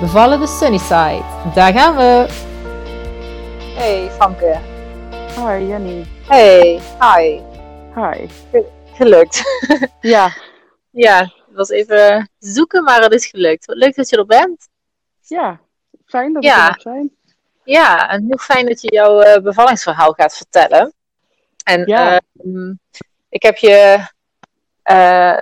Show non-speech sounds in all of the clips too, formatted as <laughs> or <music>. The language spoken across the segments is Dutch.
Bevallen de Sunnyside. Daar gaan we. Hey Famke. Hi Jenny. Hey, hi. Hi. Gelukt. <laughs> Ja. ja, het was even zoeken, maar het is gelukt. Wat leuk dat je er bent. Ja, fijn dat Ja. we er zijn. Ja, en heel fijn dat je jouw eh, bevallingsverhaal gaat vertellen. En Ja. ehm, ik heb je, eh,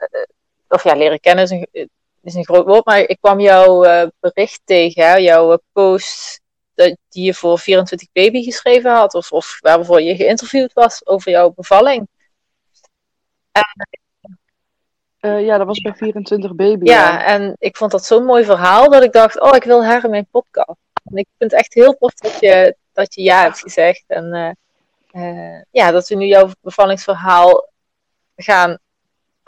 of ja, leren kennen is een, is een groot woord, maar ik kwam jouw eh, bericht tegen, hè, jouw eh, post dat, die je voor 24 Baby geschreven had, of, of waarvoor je geïnterviewd was over jouw bevalling. Eh, ja, dat was bij 24 baby. Ja, en ik vond dat zo'n mooi verhaal dat ik dacht, oh, ik wil haar in mijn podcast. En ik vind het echt heel tof dat je, dat je ja hebt gezegd. En ja, dat we nu jouw bevallingsverhaal gaan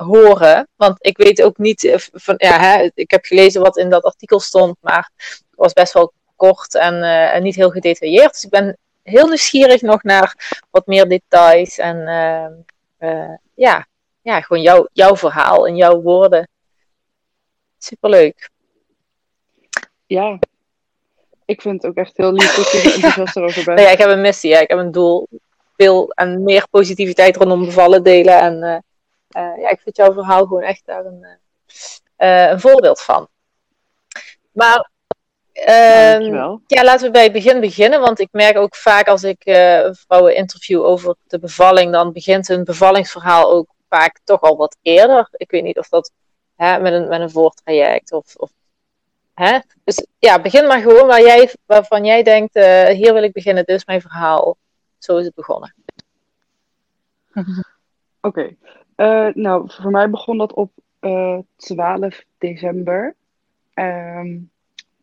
horen. Want ik weet ook niet, eh, van, ja, hè, ik heb gelezen wat in dat artikel stond, maar het was best wel kort en, eh, en niet heel gedetailleerd. Dus ik ben heel nieuwsgierig nog naar wat meer details. En eh, ja, ja, gewoon jouw, jouw verhaal in jouw woorden. Superleuk. Ja. Ik vind het ook echt heel lief dat je er <laughs> enthousiast erover bent. Nou ja, ik heb een missie, ik heb een doel. Veel en meer positiviteit rondom bevallen delen. En ja, ik vind jouw verhaal gewoon echt daar een, eh, eh, een voorbeeld van. Maar Ja, dankjewel. ja, laten we bij het begin beginnen. Want ik merk ook vaak als ik eh, vrouwen interview over de bevalling, dan begint hun bevallingsverhaal ook vaak toch al wat eerder. Ik weet niet of dat hè, met, een, met een voortraject of. of hè? Dus ja, begin maar gewoon waar jij, waarvan jij denkt: eh, hier wil ik beginnen, dit is mijn verhaal. Zo is het begonnen. <laughs> Oké. Eh, nou, voor mij begon dat op eh 12 december. Ehm,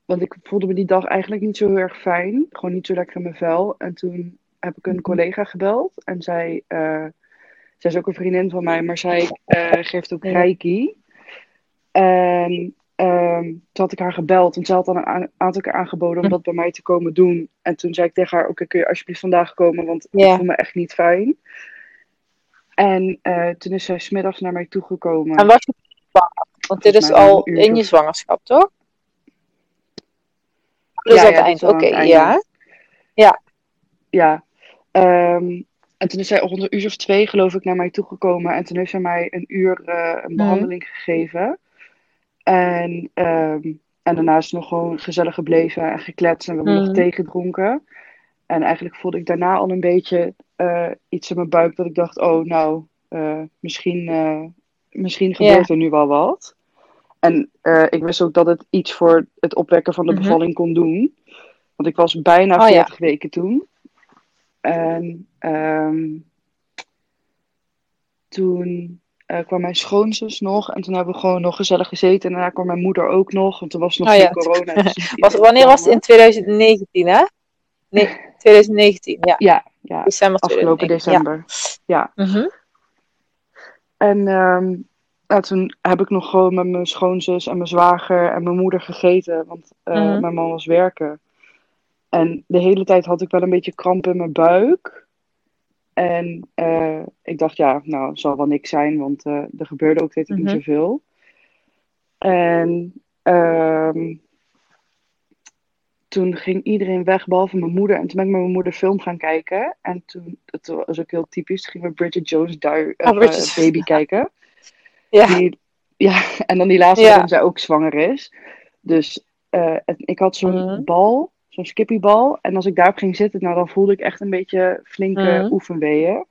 want ik voelde me die dag eigenlijk niet zo heel erg fijn. Gewoon niet zo lekker in mijn vel. En toen heb ik een collega gebeld. En zij, eh, zij is ook een vriendin van mij, maar zij geeft ook reiki. En ehm, toen had ik haar gebeld. Want zij had dan een aantal keer aangeboden om dat bij mij te komen doen. En toen zei ik tegen haar, oké, kun je alsjeblieft vandaag komen? Want ik voel me echt niet fijn. En eh, toen is zij smiddags naar mij toegekomen. En was je zwanger? Want dit is Volgens mij al in je zwangerschap, toch? Dus Ja, ja, eind. is Oké, ja. einde. Ja. Ehm, en toen is zij rond een uur of twee, geloof ik, naar mij toegekomen. En toen heeft zij mij een uur eh, een Mhm. behandeling gegeven. En, ehm, en daarna is nog gewoon gezellig gebleven en gekletst. En we hebben nog thee gedronken. En eigenlijk voelde ik daarna al een beetje eh, iets in mijn buik dat ik dacht, oh nou, eh, misschien, eh, misschien gebeurt er nu wel wat. En ik wist ook dat het iets voor het opwekken van de Mhm. bevalling kon doen. Want ik was bijna Oh ja. 40 weken toen. En ehm, toen kwam mijn schoonzus nog. En toen hebben we gewoon nog gezellig gezeten. En daarna kwam mijn moeder ook nog. Want er was nog Oh geen ja. corona. dus <laughs> Was, wanneer was het? In komen. 2019, hè? Nee, 2019, ja. Ja, ja. December Afgelopen 2019. december. Ja. Ja. Mhm. En ehm, nou, toen heb ik nog gewoon met mijn schoonzus en mijn zwager en mijn moeder gegeten. Want eh, Mhm. mijn man was werken. En de hele tijd had ik wel een beetje kramp in mijn buik. En eh, ik dacht, ja, nou, zal wel niks zijn, want eh, er gebeurde ook dit niet Mhm. zoveel. En ehm, toen ging iedereen weg, behalve mijn moeder. En toen ben ik met mijn moeder film gaan kijken. En toen, dat was ook heel typisch, toen gingen we Bridget Jones' Diary, Oh, of, eh, Bridget. Baby kijken. Ja. Die, ja, en dan die laatste Ja. waarin zij ook zwanger is. Dus eh, ik had zo'n Mhm. bal, zo'n skippiebal. En als ik daarop ging zitten, nou, dan voelde ik echt een beetje flinke Mhm. oefenweeën.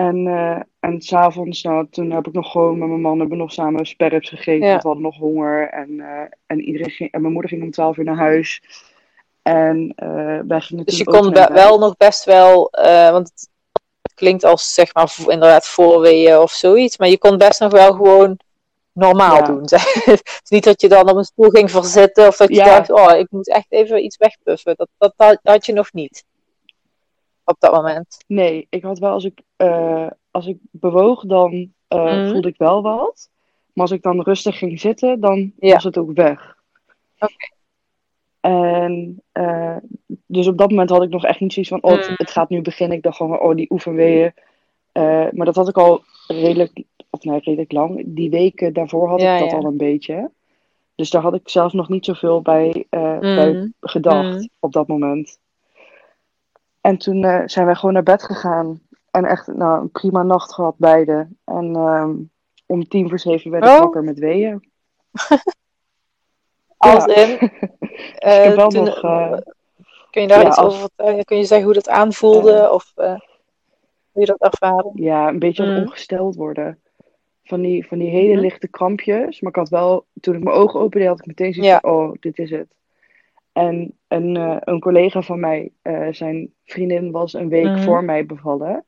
En, eh en s'avonds, nou, toen heb ik nog gewoon met mijn man hebben nog samen sperrips gegeten. Ja. Want we hadden nog honger. En, eh, en, iedereen ging, en mijn moeder ging om 12 uur naar huis. En eh, wij gingen Dus je kon wel nog best wel, want het klinkt als zeg maar inderdaad voorweeën of zoiets, maar je kon best nog wel gewoon normaal Ja. doen. <laughs> het is niet dat je dan op een stoel ging verzitten of dat je Ja. dacht, oh, ik moet echt even iets wegpuffen. Dat, dat, dat had je nog niet op dat moment. Nee, ik had wel als ik, eh, als ik bewoog, dan eh, Mhm. voelde ik wel wat. Maar als ik dan rustig ging zitten, dan Ja. was het ook weg. Oké. En eh, dus op dat moment had ik nog echt niet zoiets van, oh, het, Mhm. het gaat nu beginnen. Ik dacht gewoon, oh, die oefenweeën. Eh, maar dat had ik al redelijk, of nee, redelijk lang. Die weken daarvoor had Ja, ik dat ja. al een beetje. Dus daar had ik zelf nog niet zoveel bij, eh, bij Mhm. gedacht op dat moment. En toen eh, zijn wij gewoon naar bed gegaan. En echt nou, een prima nacht gehad, beide. En ehm, om tien voor zeven werd ik Oh. wakker met weeën. <laughs> Als Ja. in, <laughs> ik heb wel toen- nog... eh, kun je daar ja, iets over vertellen? Kun je zeggen hoe dat aanvoelde of hoe je dat ervaren? ja, een beetje Mhm. ongesteld worden. Van die, van die hele Mhm. lichte krampjes. Maar ik had wel, toen ik mijn ogen opende, had ik meteen zoiets Ja. van, oh, dit is het. En een, eh, een collega van mij, eh, zijn vriendin was een week Mhm. voor mij bevallen.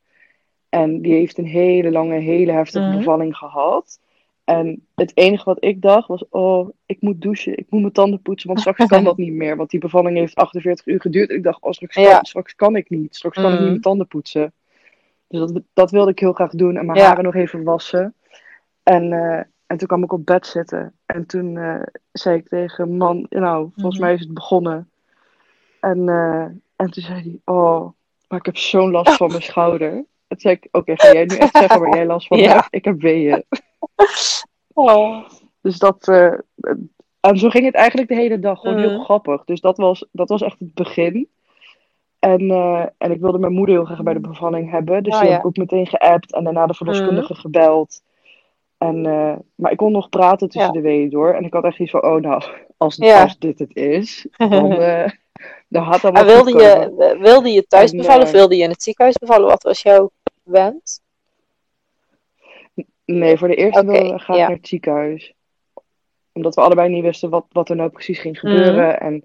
En die heeft een hele lange, hele heftige Mhm. bevalling gehad. En het enige wat ik dacht was, oh, ik moet douchen, ik moet mijn tanden poetsen, want straks kan <laughs> dat niet meer. Want die bevalling heeft 48 uur geduurd. En ik dacht, oh, straks, kan, Ja. straks kan ik niet. Straks kan ik niet Mhm. mijn tanden poetsen. Dus dat, dat wilde ik heel graag doen. En mijn Ja. haren nog even wassen. En, eh, en toen kwam ik op bed zitten. En toen eh, zei ik tegen man, nou, volgens Mhm. mij is het begonnen. En, eh, en toen zei hij, oh, maar ik heb zo'n last van mijn schouder. En toen zei ik, oké, ga jij nu echt zeggen waar jij last van Ja. hebt? Ik heb weeën. Oh. Dus dat, eh, en zo ging het eigenlijk de hele dag. Gewoon heel Mhm. grappig. Dus dat was, dat was echt het begin. En, en ik wilde mijn moeder heel graag bij de bevalling hebben. Dus Oh, die ja. heb ik ook meteen geappt en daarna de verloskundige gebeld. En, eh, maar ik kon nog praten tussen Ja. de weeën door. En ik had echt iets van, oh nou, als, Ja. als dit het is, dan, <laughs> eh dan had dat wilde je, wilde je thuis En, bevallen of eh, wilde je in het ziekenhuis bevallen? Wat was jouw wens? Nee, voor de eerste we graag ja. naar het ziekenhuis. Omdat we allebei niet wisten wat, wat er nou precies ging gebeuren. En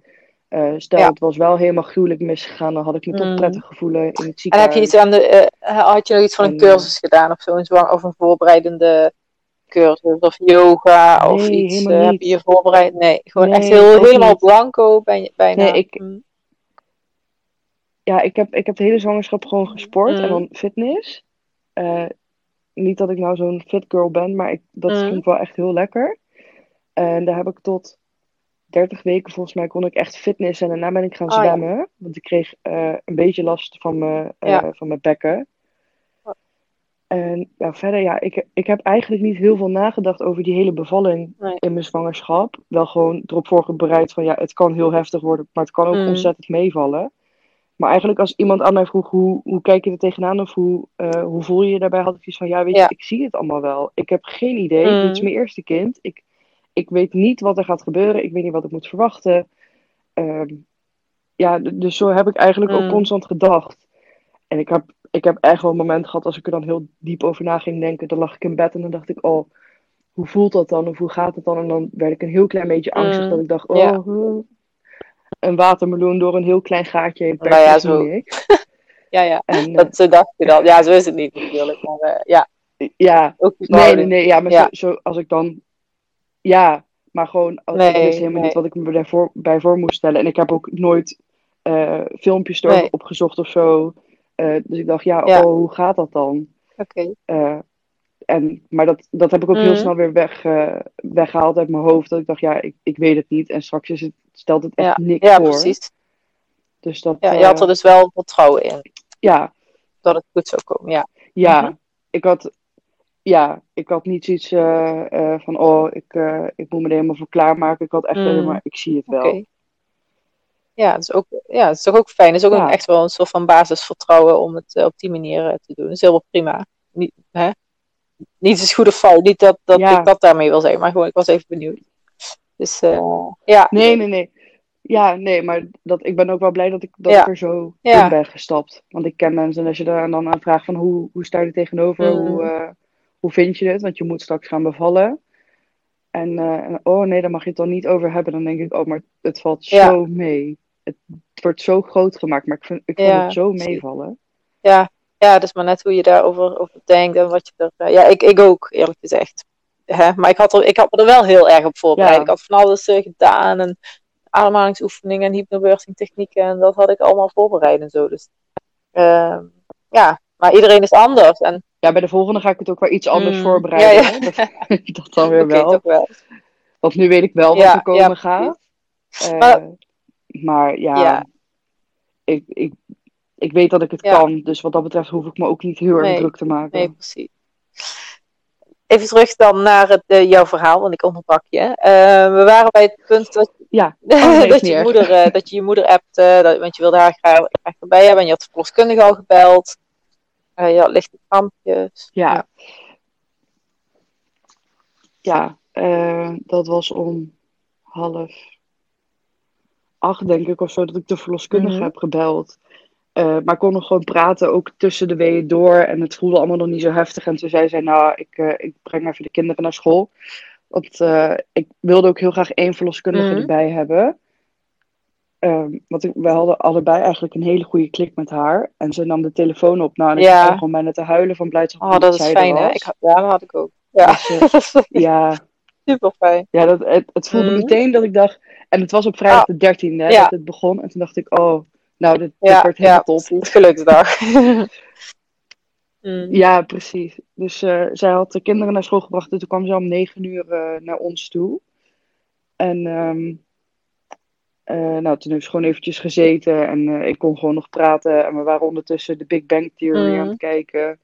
eh, stel, Mhm. Ja. het was wel helemaal gruwelijk misgegaan, dan had ik me toch Mhm. prettig gevoelen in het En heb ziekenhuis. je iets aan de, eh, had je nog iets van een En, eh, cursus gedaan of zo? Een zwang of een voorbereidende cursus of yoga of iets? eh, heb je je voorbereid? Nee, gewoon echt heel, helemaal niet. blanco je bijna. Nee, ik- Mm. Ja, ik heb, ik heb de hele zwangerschap gewoon gesport en Mhm. dan fitness. Eh, niet dat ik nou zo'n fit girl ben, maar ik, dat vond ik wel echt heel lekker. En daar heb ik tot 30 weken volgens mij kon ik echt fitness en daarna ben ik gaan Oh, ja. zwemmen. Want ik kreeg eh, een beetje last van mijn, Ja. van mijn bekken. En ja, verder, ja, ik, ik heb eigenlijk niet heel veel nagedacht over die hele bevalling Nee. in mijn zwangerschap. Wel gewoon erop voorbereid van ja, het kan heel heftig worden, maar het kan ook Mhm. ontzettend meevallen. Maar eigenlijk als iemand aan mij vroeg hoe, hoe kijk je er tegenaan of hoe, eh, hoe voel je je daarbij, had ik iets van ja, weet je, Ja. ik zie het allemaal wel. Ik heb geen idee. Mhm. Dit is mijn eerste kind. Ik, ik weet niet wat er gaat gebeuren. Ik weet niet wat ik moet verwachten. Ehm, ja, dus zo heb ik eigenlijk ook Mhm. constant gedacht. En ik heb, ik heb echt wel een moment gehad als ik er dan heel diep over na ging denken. Dan lag ik in bed en dan dacht ik, oh, hoe voelt dat dan? Of hoe gaat het dan? En dan werd ik een heel klein beetje angstig. Mhm. Dat ik dacht, oh, Ja. een watermeloen door een heel klein gaatje heen. Nou ja, zo. <laughs> Ja, ja. En, eh, Dat zo dacht je dan. Ja, zo is het niet natuurlijk. Maar eh, ja, ja, ook nee, nee, nee. Ja, maar Ja. Zo, zo als ik dan... Ja, maar gewoon, als, ik Nee, wist helemaal nee. niet wat ik me daarvoor, bij voor moest stellen. En ik heb ook nooit eh, filmpjes erover Nee. opgezocht of zo. Eh, dus ik dacht, ja, Ja. oh, hoe gaat dat dan? Oké. Eh, en, maar dat, dat heb ik ook heel Mhm. snel weer weg, eh, weggehaald uit mijn hoofd. Dat ik dacht, ja, ik, ik weet het niet. En straks is het, stelt het echt niks Ja, voor. precies. Dus dat, Ja, je had er dus wel vertrouwen in ja, dat het goed zou komen. Ja. ja, Mhm. ik had, ja, ik had niet zoiets van, oh, ik, ik moet me er helemaal voor klaarmaken. Ik had echt Mhm. alleen maar, ik zie het wel. Oké. Ja, het is, ook, ja, is toch ook fijn. Het is ook Ja. een, echt wel een soort van basisvertrouwen om het eh, op die manier eh, te doen. Dat is heel prima. Niet, hè? niet is goed of fout. Niet dat, dat Ja. ik dat daarmee wil zeggen, maar gewoon, ik was even benieuwd. Dus eh, ja. Nee, nee, nee. Ja, nee, maar dat, ik ben ook wel blij dat ik, dat Ja. ik er zo in ben gestapt. Want ik ken mensen en als je daar dan aan vraagt van hoe, hoe sta je er tegenover, Mhm. hoe, hoe vind je het? Want je moet straks gaan bevallen. En, en, oh nee, daar mag je het dan niet over hebben. Dan denk ik, oh, maar het valt zo mee. Het, wordt zo groot gemaakt, maar ik, vind, ik vond Ja, het zo meevallen. Ja, ja, dus maar net hoe je daarover over denkt en wat je er. eh, ja, ik, ik ook, eerlijk gezegd. hè, maar ik had, er, ik had me er wel heel erg op voorbereid. Ja. Ik had van alles eh, gedaan en ademhalingsoefeningen en hypnobirthing technieken en dat had ik allemaal voorbereid en zo. Dus ehm, ja, maar iedereen is anders. En Ja, bij de volgende ga ik het ook weer iets anders Mm, voorbereiden. ja, ja. hè. Dat, <laughs> dat dan weer <laughs> wel. wel. Want nu weet ik wel wat er komen gaat. Maar- maar, ja, Ja. Ik, ik, ik weet dat ik het Ja. kan. Dus wat dat betreft hoef ik me ook niet heel erg druk te maken. Nee, precies. Even terug dan naar het, eh, jouw verhaal, want ik onderbrak je. Eh, we waren bij het punt dat, Ja, <laughs> oh, dat, je moeder, eh, dat je je moeder appte, dat, want je wilde haar graag, graag erbij hebben. En je had de verloskundige al gebeld. Je had lichte krampjes. Ja. Ja, eh, dat was om half acht, denk ik, of zo, dat ik de verloskundige Mhm. heb gebeld. Eh, maar ik kon nog gewoon praten, ook tussen de weeën door. En het voelde allemaal nog niet zo heftig. En toen zei zij, nou, ik, eh, ik breng even de kinderen naar school. Want eh, ik wilde ook heel graag één verloskundige Mhm. erbij hebben. Ehm, want ik, we hadden allebei eigenlijk een hele goede klik met haar. En ze nam de telefoon op. Nou, en ik Ja. gewoon bijna te huilen van blijdschap Oh, dat is fijn, hè? Ik ja, dat had ik ook. Ja, Dus, ja, super fijn. ja dat, het, het voelde Mhm. meteen dat ik dacht... En het was op vrijdag Ah. de 13e hè, Ja. dat het begon. En toen dacht ik, oh, nou, dit, dit Ja, wordt helemaal ja top. Geluksdag. <laughs> Mm. Ja, precies. Dus eh, zij had de kinderen naar school gebracht. En toen kwam ze om negen uur eh, naar ons toe. En ehm, eh, nou, toen heeft ze gewoon eventjes gezeten. En ik kon gewoon nog praten. En we waren ondertussen de Big Bang Theory Mhm. aan het kijken.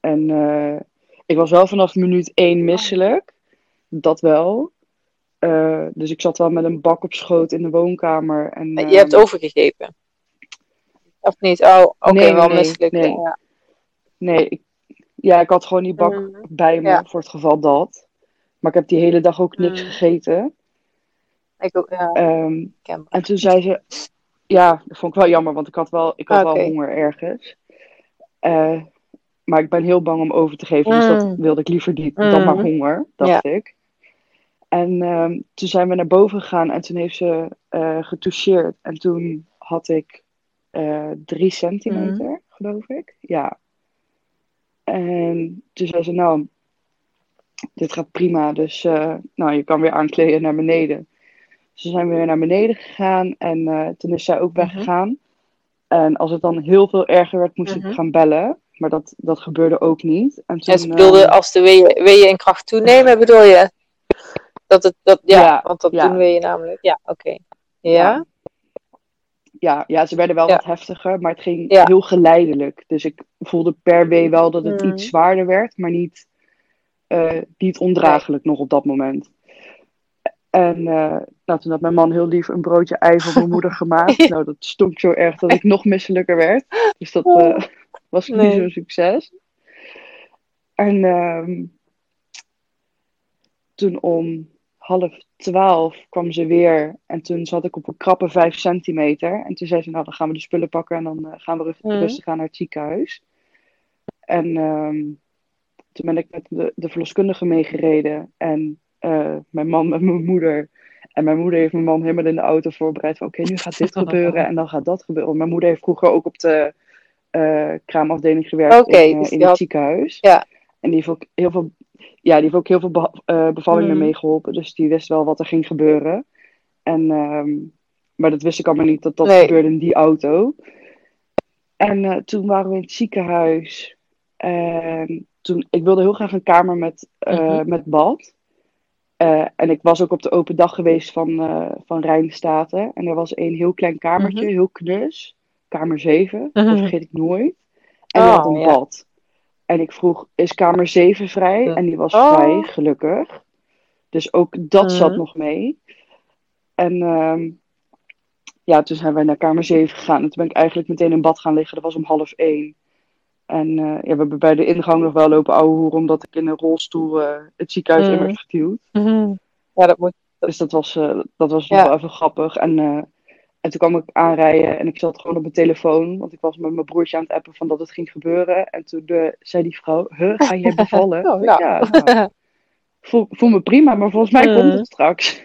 En ik was wel vanaf minuut één misselijk. Dat wel. Eh, dus ik zat wel met een bak op schoot in de woonkamer. En, Je hebt ehm, overgegeven. Of niet? Oh, oké, Nee, wel nee, misselijk. nee. Ja. Nee, ik, ja, ik had gewoon die bak Mhm. bij me Ja. voor het geval dat. Maar ik heb die hele dag ook niks Mhm. gegeten. Ik ook, ja. Ehm, en toen zei ze, ja, dat vond ik wel jammer, want ik had wel, ik had wel honger ergens. Eh, maar ik ben heel bang om over te geven, dus dat Mm. wilde ik liever niet dan maar honger, dacht ik. En ehm, toen zijn we naar boven gegaan en toen heeft ze eh getoucheerd. En toen had ik eh drie centimeter, Mhm. geloof ik. Ja. En toen zei ze, nou, dit gaat prima, dus eh, nou, je kan weer aankleden naar beneden. Ze zijn weer naar beneden gegaan en eh, toen is zij ook Mhm. weggegaan. En als het dan heel veel erger werd, moest Mhm. ik gaan bellen. Maar dat, dat gebeurde ook niet. En toen, En ze bedoelde, eh, als de weeën, weeën in kracht toenemen, bedoel je? Dat het, dat, ja, Ja, want dat ja. doen weeën namelijk. Ja, oké. Ja? Ja. ja, ja, ze werden wel wat heftiger, maar het ging heel geleidelijk. Dus ik voelde per wee wel dat het Mhm. iets zwaarder werd, maar niet, eh, niet ondraaglijk nog op dat moment. En eh, nou, toen had mijn man heel lief een broodje ei voor mijn moeder gemaakt. <laughs> Nou, dat stonk zo erg dat ik nog misselijker werd. Dus dat eh, <laughs> was niet zo'n succes. En ehm, toen om half twaalf kwam ze weer. En toen zat ik op een krappe vijf centimeter. En toen zei ze, nou dan gaan we de spullen pakken en dan eh, gaan we rust- Mhm. rustig aan naar het ziekenhuis. En ehm, toen ben ik met de, de verloskundige meegereden. En eh, mijn man met mijn moeder. En mijn moeder heeft mijn man helemaal in de auto voorbereid van oké, nu gaat dit <laughs> gebeuren en dan gaat dat gebeuren. Mijn moeder heeft vroeger ook op de eh, kraamafdeling gewerkt in, dus in het ziekenhuis. Ja. En die heeft ook heel veel, ja, die heeft ook heel veel eh, bevallingen Mhm. meegeholpen. Dus die wist wel wat er ging gebeuren. En, ehm, maar dat wist ik allemaal niet dat dat Nee. gebeurde in die auto. En eh, toen waren we in het ziekenhuis. En toen, ik wilde heel graag een kamer met, eh, Mhm. met bad. En ik was ook op de open dag geweest van, eh van Rijnstaten. En er was een heel klein kamertje, Mhm. heel knus. Kamer 7, Mhm. dat vergeet ik nooit. En Oh, had een ja. bad. En ik vroeg, is kamer 7 vrij? Ja. En die was Oh. vrij, gelukkig. Dus ook dat Mhm. zat nog mee. En ehm, ja, toen zijn wij naar kamer 7 gegaan. En toen ben ik eigenlijk meteen in bad gaan liggen. Dat was om half één. En eh, ja, we hebben bij de ingang nog wel lopen ouwehoeren, omdat ik in een rolstoel eh, het ziekenhuis in Mhm. werd geduwd. Mhm. Ja, dat moet. Dus dat was, eh, dat was Ja. nog wel even grappig. En, eh, en toen kwam ik aanrijden en ik zat gewoon op mijn telefoon. Want ik was met mijn broertje aan het appen van dat het ging gebeuren. En toen eh, zei die vrouw, huh, ga jij <laughs> bevallen? Oh, ja. ja, nou, voel, voel me prima, maar volgens mij komt Mhm. het straks.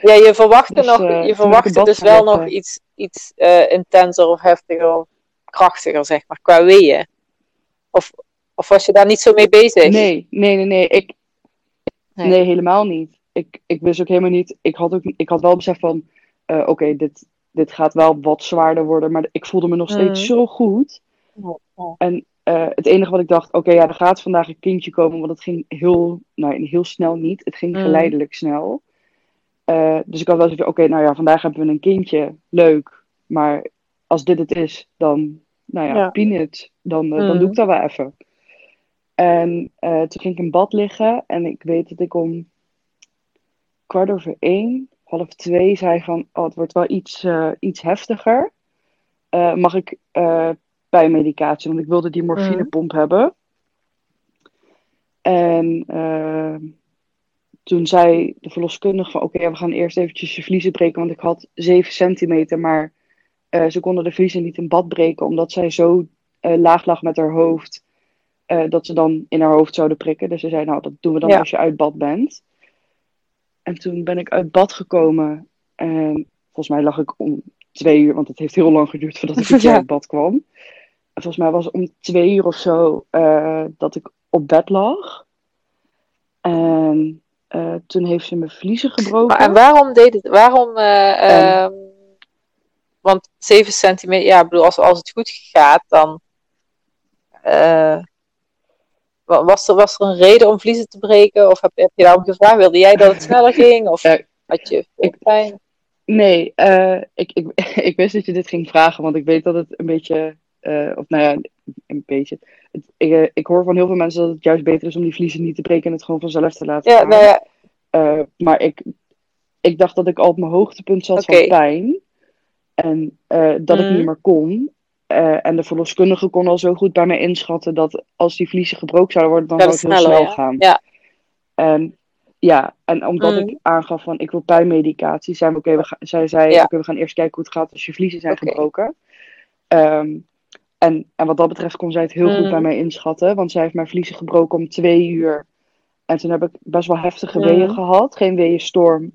Ja, je <laughs> verwachtte, Dus, nog, eh, je verwachtte dus wel nog iets, iets eh, intenser of heftiger of krachtiger, zeg maar, qua weeën. Of, of was je daar niet zo mee bezig? Nee, nee, nee, nee. Ik, Nee, Nee. helemaal niet. Ik, ik wist ook helemaal niet. Ik had, ook, ik had wel besef van: eh, oké, dit, dit gaat wel wat zwaarder worden. Maar ik voelde me nog steeds Mhm. zo goed. En eh, het enige wat ik dacht: oké, ja, er gaat vandaag een kindje komen. Want het ging heel, nou, heel snel niet. Het ging Mhm. geleidelijk snel. Eh, dus ik had wel zoiets oké, nou ja, vandaag hebben we een kindje. Leuk. Maar als dit het is, dan, nou ja, Ja. peanuts. Dan, dan Mhm. doe ik dat wel even. En toen ging ik in bad liggen. En ik weet dat ik om kwart over één, half twee zei van, oh, het wordt wel iets, eh, iets heftiger. Eh, mag ik eh pijnmedicatie? Want ik wilde die morfinepomp hebben. En toen zei de verloskundige van, oké, we gaan eerst eventjes je vliezen breken. Want ik had 7 centimeter, maar ze konden de vliezen niet in bad breken. Omdat zij zo laag lag met haar hoofd. dat ze dan in haar hoofd zouden prikken. Dus ze zei, nou, dat doen we dan Ja. als je uit bad bent. En toen ben ik uit bad gekomen. En volgens mij lag ik om twee uur, want het heeft heel lang geduurd voordat ik <laughs> Ja. uit bad kwam. En volgens mij was het om twee uur of zo eh, dat ik op bed lag. En eh, toen heeft ze mijn vliezen gebroken. Maar, en waarom deed het, waarom, eh, En- ehm, want 7 centimeter, ja, ik bedoel, als, als het goed gaat, dan was, er, was er een reden om vliezen te breken? Of heb, heb je daarom gevraagd? Wilde jij dat het <laughs> sneller ging? Of Ja, had je ik- pijn? Nee, eh, ik, ik, <laughs> ik wist dat je dit ging vragen, want ik weet dat het een beetje, eh, of nou ja, een beetje. Het, ik, eh, ik hoor van heel veel mensen dat het juist beter is om die vliezen niet te breken en het gewoon vanzelf te laten Ja, gaan. nou ja, maar ik, ik dacht dat ik al op mijn hoogtepunt zat van pijn. En dat ik niet meer kon. Eh, en de verloskundige kon al zo goed bij mij inschatten dat als die vliezen gebroken zouden worden, dan zou het heel snel ja. gaan. Ja. En ja, en omdat Mhm. ik aangaf van ik wil pijnmedicatie, zei we oké, we gaan- zij zei Ja. oké, we gaan eerst kijken hoe het gaat als je vliezen zijn gebroken. Ehm, en, en wat dat betreft kon zij het heel goed Mhm. bij mij inschatten, want zij heeft mijn vliezen gebroken om twee uur. En toen heb ik best wel heftige Mhm. weeën gehad. Geen weeënstorm,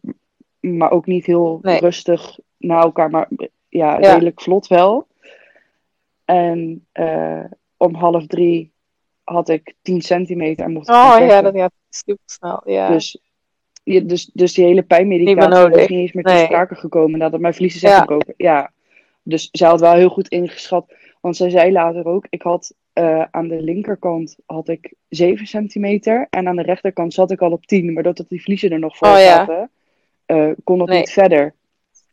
maar ook niet heel Nee. rustig na elkaar, maar ja, Ja. redelijk vlot wel. En eh, om half drie had ik 10 centimeter en mocht Oh ja, dat gaat super snel. Ja. Dus, ja, dus, dus die hele pijnmedicatie was niet eens meer te Nee. sprake gekomen nadat mijn vliezen zijn Ja. gebroken. Ja. Dus zij had wel heel goed ingeschat. Want zij zei later ook, ik had eh, aan de linkerkant had ik 7 centimeter. En aan de rechterkant zat ik al op 10. Maar doordat die vliezen er nog voor Oh, ja. zaten, eh, kon dat Nee. niet verder.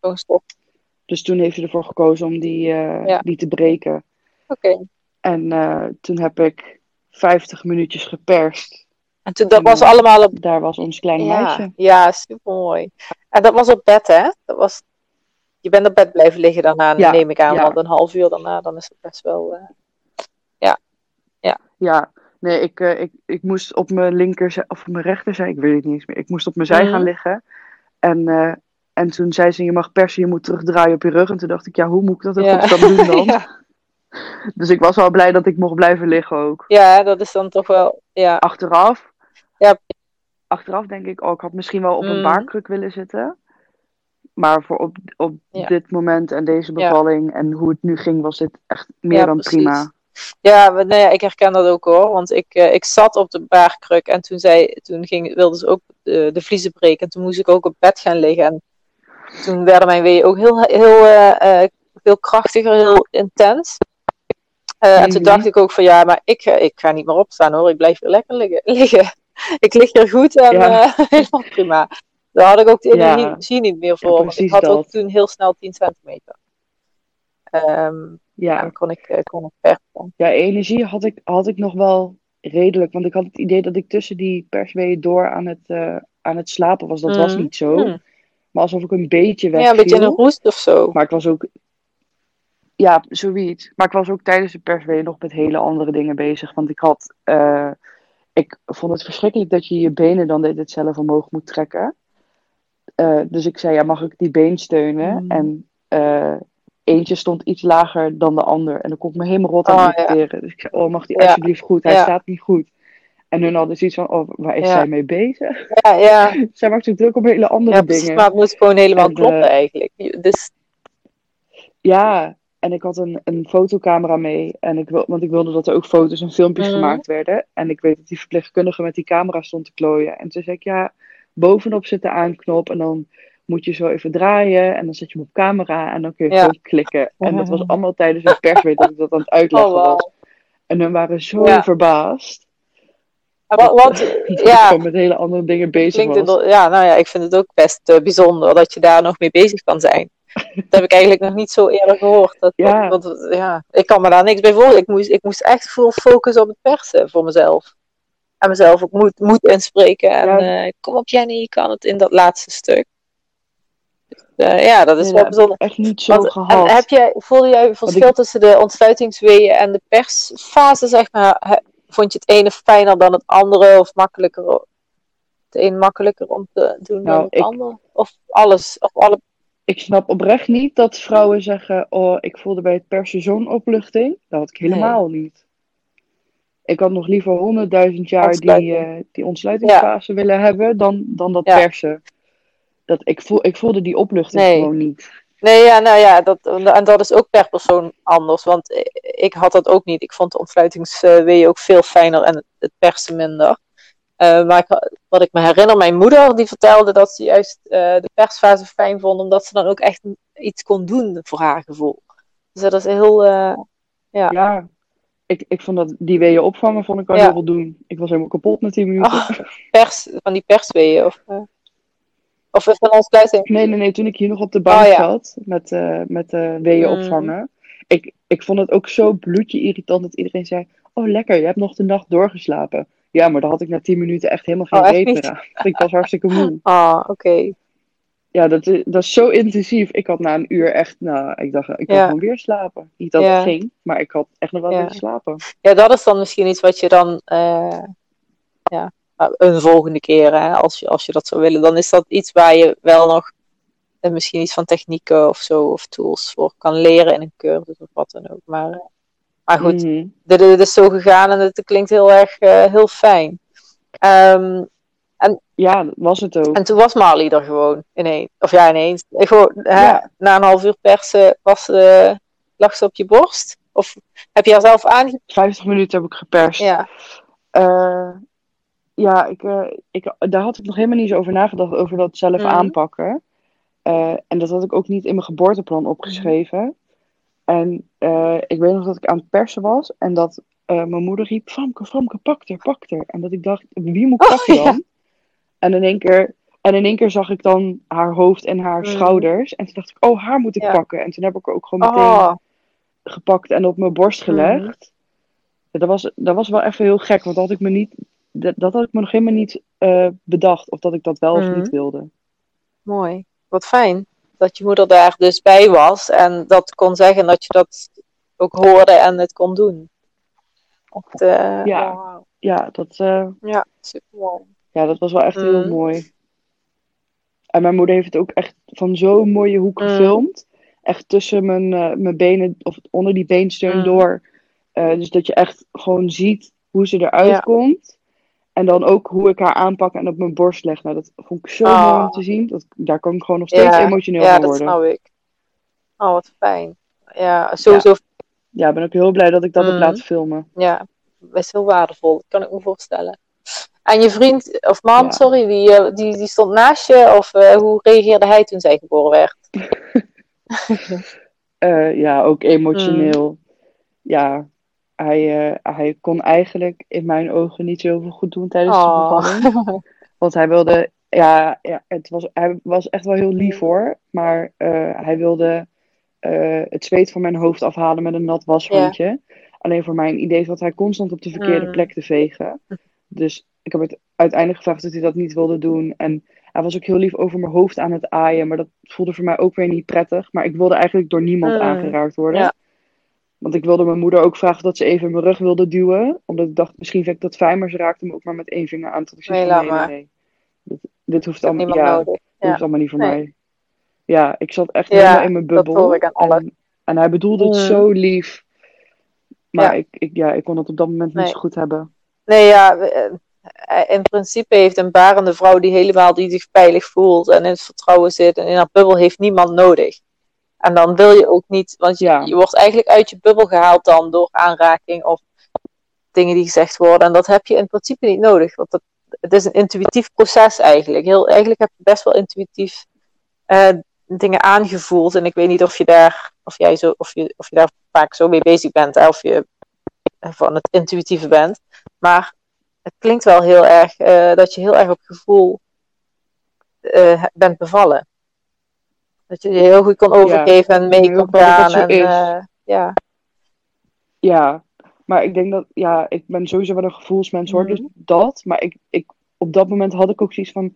Gewoon stop. Dus toen heeft ze ervoor gekozen om die, eh, Ja. die te breken. Oké. En eh, toen heb ik 50 minuutjes geperst. En toen, dat En, was allemaal op Daar was ons kleine ja, meisje. Ja, super mooi. En dat was op bed, hè? Dat was, je bent op bed blijven liggen daarna, Ja, neem ik aan. ja. Want een half uur daarna, dan is het best wel. eh, Ja, nee, ik, ik, ik moest op mijn linker of op mijn rechterzij, ik weet het niet eens meer. Ik moest op mijn zij Mhm. gaan liggen. En, en toen zei ze, je mag persen, je moet terugdraaien op je rug. En toen dacht ik, ja, hoe moet ik dat in Ja. doen <laughs> dan? ja. Dus ik was wel blij dat ik mocht blijven liggen ook. ja, dat is dan toch wel. Ja, Achteraf, Ja. achteraf denk ik, oh, ik had misschien wel op een Mhm. baarkruk willen zitten. Maar voor op, op Ja. dit moment en deze bevalling en hoe het nu ging, was dit echt meer dan precies. prima. ja maar, nou ja, ik herken dat ook hoor. Want ik, eh, ik zat op de baarkruk en toen, zei, toen ging, wilden ze ook eh, de vliezen breken. En toen moest ik ook op bed gaan liggen. En toen werden mijn weeën ook heel, heel, eh, veel krachtiger, heel intens. Eh, En toen Mhm. dacht ik ook van ja, maar ik, ik ga niet meer opstaan hoor. Ik blijf weer lekker liggen. <laughs> liggen. Ik lig hier goed en Ja. <laughs> helemaal prima. Daar had ik ook de Ja. energie niet meer voor. Ja, want ik had ook toen heel snel 10 centimeter. Ehm Ja. En dan kon ik, kon ik persen. Ja, energie had ik, had ik nog wel redelijk. Want ik had het idee dat ik tussen die persweeën door aan het, aan het slapen was. Dat was Mhm. niet zo. Hmm. Maar alsof ik een beetje wegviel. Ja, een beetje in een roest of zo. Maar ik was ook... Ja, zoiets. Maar ik was ook tijdens de persweeën nog met hele andere dingen bezig. Want ik had... eh, ik vond het verschrikkelijk dat je je benen dan dit zelf omhoog moet trekken. Eh, dus ik zei, ja, mag ik die been steunen? Mhm. En eh, eentje stond iets lager dan de ander. En dan kon ik me helemaal rot aan Oh, ja. Dus ik zei, oh, mag die Ja. alsjeblieft goed? Hij Ja. staat niet goed. En hun hadden zoiets van, oh, waar is Ja. zij mee bezig? Ja, ja. <laughs> zij maakt zich druk om hele andere ja precies. dingen. Maar het moet gewoon helemaal En, kloppen eh, eigenlijk. Dus Ja, En ik had een, een fotocamera mee. En ik wil, want ik wilde dat er ook foto's en filmpjes Mhm. gemaakt werden. En ik weet dat die verpleegkundige met die camera stond te klooien. En toen zei ik, ja, bovenop zit de aanknop. En dan moet je zo even draaien. En dan zet je hem op camera. En dan kun je Ja. gewoon klikken. En dat was allemaal tijdens een persweek dat ik dat aan het uitleggen Oh, was. En hun waren zo Ja. verbaasd. Wat, wat, <laughs> ja, gewoon met hele andere dingen bezig was. ja, nou ja, ik vind het ook best eh, bijzonder dat je daar nog mee bezig kan zijn. Dat heb ik eigenlijk nog niet zo eerder gehoord. Dat, Ja. dat- dat- ja. Ik kan me daar niks bij voorstellen. Ik moest, ik moest echt veel focussen op het persen voor mezelf. En mezelf ook moed, moed inspreken. En Ja. eh, kom op Jenny, je kan het in dat laatste stuk. Eh, ja, dat is wel bijzonder. echt niet zo Want- gehad. Heb jij, voelde jij verschil ik- tussen de ontsluitingsweeën en de persfase, zeg maar? Vond je het ene fijner dan het andere of makkelijker? Het een makkelijker om te doen dan Nou, het ik- andere? Of alles? Of alle... Ik snap oprecht niet dat vrouwen zeggen: Oh, ik voelde bij het persen zo'n opluchting. Dat had ik helemaal niet. Ik had nog liever honderdduizend jaar die, eh, die ontsluitingsfase willen hebben dan, dan dat Ja. persen. Dat, ik, voel, ik voelde die opluchting Nee. gewoon niet. Nee, ja, nou ja, dat, en dat is ook per persoon anders. Want ik had dat ook niet. Ik vond de ontsluitingsweeën ook veel fijner en het- persen minder. Eh, maar ik, wat ik me herinner, mijn moeder die vertelde dat ze juist eh, de persfase fijn vond, omdat ze dan ook echt iets kon doen voor haar gevoel. Dus dat is heel. eh, Ja. Ja, ik, ik vond dat die weeën opvangen vond ik Ja. heel veel doen. Ik was helemaal kapot na tien minuten. Oh, pers, van die persweeën. Of, of van ontsluiting. Nee, nee, nee. Toen ik hier nog op de bank Oh, ja. zat met, eh met eh weeën Mm. opvangen. Ik, ik vond het ook zo bloedje irritant dat iedereen zei: Oh, lekker, je hebt nog de nacht doorgeslapen. Ja, maar daar had ik na tien minuten echt helemaal geen Oh, reet aan. <laughs> Ik was hartstikke moe. <laughs> Ah, oké. Ja, dat is, dat is zo intensief. Ik had na een uur echt, nou, ik dacht, ik kan Ja. gewoon weer slapen. Niet dat Ja. het ging, maar ik had echt nog wel Ja. willen slapen. Ja, dat is dan misschien iets wat je dan, eh, ja, een volgende keer, hè, als je, als je dat zou willen, dan is dat iets waar je wel nog eh, misschien iets van technieken of zo, of tools voor kan leren in een cursus of wat dan ook. Maar, eh, maar goed, Mhm. dit, dit is zo gegaan en het klinkt heel erg eh, heel fijn. Ehm, Ja, dat was het ook. en toen was Marley er gewoon ineens. Of ja, ineens. Eh, Gewoon, hè, Ja. Na een half uur persen was, eh, lag ze op je borst? Of heb je haar zelf aange... 50 minuten heb ik geperst. Ja. Eh, ja, ik, eh, ik, daar had ik nog helemaal niet zo over nagedacht, over dat zelf Mhm. aanpakken. Eh, en dat had ik ook niet in mijn geboorteplan opgeschreven. En eh, ik weet nog dat ik aan het persen was en dat mijn moeder riep: Famke, Famke, pak er, pak er. En dat ik dacht: wie moet ik Oh, pakken ja. dan? En, in één keer, en in één keer zag ik dan haar hoofd en haar Mhm. schouders. En toen dacht ik: oh, haar moet ik Ja. pakken. En toen heb ik er ook gewoon meteen Oh, gepakt en op mijn borst gelegd. Dat, was, dat was wel even heel gek, want dat had ik me, niet, dat, dat had ik me nog helemaal niet eh, bedacht. Of dat ik dat wel of Mhm. niet wilde. mooi. Wat fijn dat je moeder daar dus bij was en dat kon zeggen dat je dat ook hoorde en het kon doen. Echt, eh, Ja. oh, wauw. Ja, dat, eh, ja, super mooi. ja, dat was wel echt heel Mhm. mooi. En mijn moeder heeft het ook echt van zo'n mooie hoek Mhm. gefilmd. Echt tussen mijn, mijn benen, of onder die beensteun Mhm. door. Dus dat je echt gewoon ziet hoe ze eruit Ja. komt. En dan ook hoe ik haar aanpak en op mijn borst leg. Nou, dat vond ik zo Oh. mooi om te zien. Dat, daar kan ik gewoon nog steeds Ja, emotioneel Ja, van dat worden. snap ik. Oh, wat fijn. Ja, sowieso. Ja, ik ben ook heel blij dat ik dat heb laten filmen. Ja, best heel waardevol. Dat kan ik me voorstellen. En je vriend, of man, Ja. sorry, die, eh, die, die stond naast je? Of eh, hoe reageerde hij toen zij geboren werd? <laughs> Eh, ja, ook emotioneel. Ja, hij, eh, hij kon eigenlijk in mijn ogen niet zo heel veel goed doen tijdens de Oh. bevalling. <laughs> Want hij wilde, ja, ja het was, hij was echt wel heel lief hoor. Maar eh, hij wilde eh, het zweet van mijn hoofd afhalen met een nat washandje. Alleen voor mijn idee zat hij constant op de verkeerde Mm. plek te vegen. Dus ik heb het uiteindelijk gevraagd dat hij dat niet wilde doen. En hij was ook heel lief over mijn hoofd aan het aaien. Maar dat voelde voor mij ook weer niet prettig. Maar ik wilde eigenlijk door niemand Mm. aangeraakt worden. Ja. Want ik wilde mijn moeder ook vragen dat ze even mijn rug wilde duwen. Omdat ik dacht, misschien vind ik dat fijn. Maar ze raakte me ook maar met één vinger aan. Tot ik Nee, zei, laat nee, maar. nee, nee. Dit, dit hoeft Dat allemaal, ja, dit Ja. hoeft allemaal niet voor Nee. mij. Ja, ik zat echt Ja, helemaal in mijn dat bubbel. hoor ik aan alles. En, en hij bedoelde het Mm. zo lief. Maar ik, ik, ja, ik kon het op dat moment niet Nee. zo goed hebben. Nee, ja, eh, in principe heeft een barende vrouw die helemaal die zich veilig voelt en in het vertrouwen zit en in haar bubbel heeft niemand nodig. En dan wil je ook niet, want je, Ja. je wordt eigenlijk uit je bubbel gehaald dan door aanraking of dingen die gezegd worden. En dat heb je in principe niet nodig, want dat, het is een intuïtief proces eigenlijk. Heel, eigenlijk heb je best wel intuïtief eh, dingen aangevoeld. En ik weet niet of je daar, of jij zo, of je, of je daar vaak zo mee bezig bent, hè, of je eh, van het intuïtieve bent. Maar het klinkt wel heel erg eh, dat je heel erg op gevoel bent bevallen. Dat je je heel goed kon overgeven en mee kon dat gaan. dat En, eh, ja. Ja, maar ik denk dat, ja, ik ben sowieso wel een gevoelsmens hoor, Mhm. dus dat. Maar ik, ik, op dat moment had ik ook zoiets van,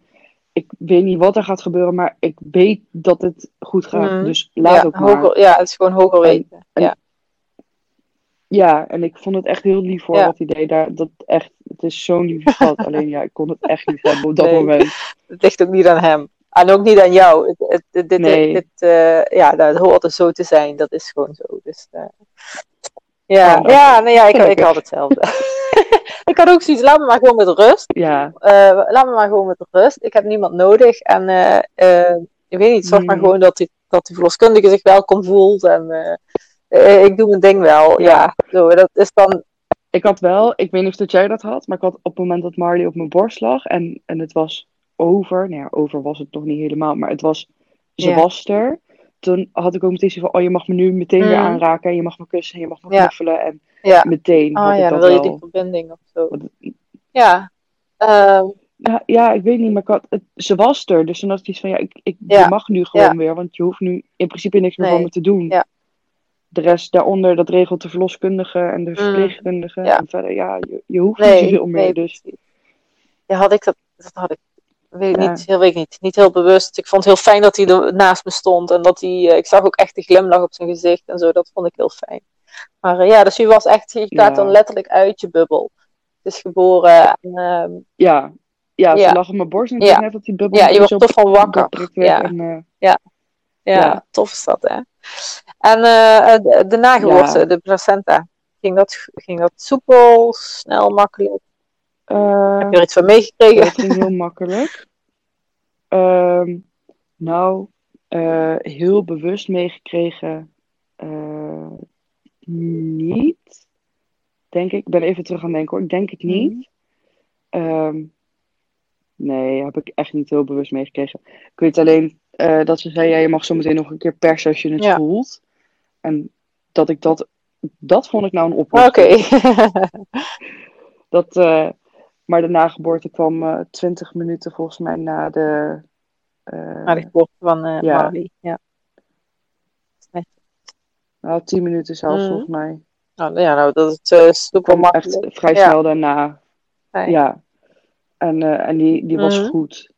ik weet niet wat er gaat gebeuren, maar ik weet dat het goed gaat. Mhm. Dus laat ja, ook maar. hoger, ja, het is gewoon hoger En- weten. en- ja. Ja, en ik vond het echt heel lief voor Ja. wat hij deed. Daar, dat echt, het is zo'n lieve schat. <laughs> Alleen ja, ik kon het echt niet hebben op dat Nee. moment. Het ligt ook niet aan hem. En ook niet aan jou. Het, het, het- dit, Nee. dit, eh, ja, dat hoort er zo te zijn. Dat is gewoon zo. Dus, eh, ja, Oh, nou, ja, nee, ja ik, ik had hetzelfde. <laughs> ik had ook zoiets, laat me maar gewoon met rust. Ja, Eh, laat me maar gewoon met rust. Ik heb niemand nodig. En ik weet niet, zorg maar Mhm. gewoon dat die, dat die verloskundige zich welkom voelt. En ik doe mijn ding wel. Ja, Ja. zo, dat is dan. ik had wel, ik weet niet of dat jij dat had, maar ik had op het moment dat Marley op mijn borst lag en, en het was over, nou ja, over was het nog niet helemaal, maar het was, ze Ja. was er. Toen had ik ook meteen zo van, oh je mag me nu meteen weer Mhm. aanraken en je mag me kussen en je mag me knuffelen en meteen oh ja, dan wil je die verbinding of zo. Ja. Ehm, Ja, ja, ik weet niet, maar ik had, het, ze was er. Dus toen had ik iets van, ja, ik, ik, je mag nu gewoon weer. Want je hoeft nu in principe niks meer Nee. van me te doen. Ja. De rest daaronder, dat regelt de verloskundige en de verpleegkundige. Mm. Ja. En verder, ja, je, je hoeft nee, niet zoveel meer. nee, dus precies. Ja, had ik dat, dat had ik, weet Ja. niet, heel, weet ik niet, niet heel bewust. Ik vond het heel fijn dat hij er naast me stond en dat hij, eh, ik zag ook echt de glimlach op zijn gezicht en zo, dat vond ik heel fijn. Maar eh, ja, dus je was echt, je gaat Ja. dan letterlijk uit je bubbel. Het is geboren en ehm, ja, ja, ze Ja. lag op mijn borst en ik net dat die bubbel ja, je wordt toch van wakker. werd. Ja. En, eh, Ja, Ja. tof is dat, hè. En eh, de, de nageboorte, de placenta, ging dat, ging dat soepel, snel, makkelijk? Heb je er iets van meegekregen? dat ging heel makkelijk. Ehm, nou, eh, heel bewust meegekregen. eh, niet. Denk ik. Ik ben even terug aan het denken hoor. Ik denk het niet. Ehm, nee, heb ik echt niet heel bewust meegekregen. Ik weet alleen eh, dat ze zei, ja, je mag zo meteen nog een keer persen als je het Ja. voelt. En dat ik dat, dat vond ik nou een Oké. oplossing. <laughs> <laughs> Dat, eh, maar de nageboorte kwam eh 20 minuten volgens mij na de... eh, Na de geboorte van eh Ja. Marley. Ja. nou, 10 minuten zelfs Mhm. volgens mij. Nou, ja, nou, dat is uh, super makkelijk. echt vrij Ja. snel daarna. Fijn. Ja. En, eh, en die, die was Mhm. goed.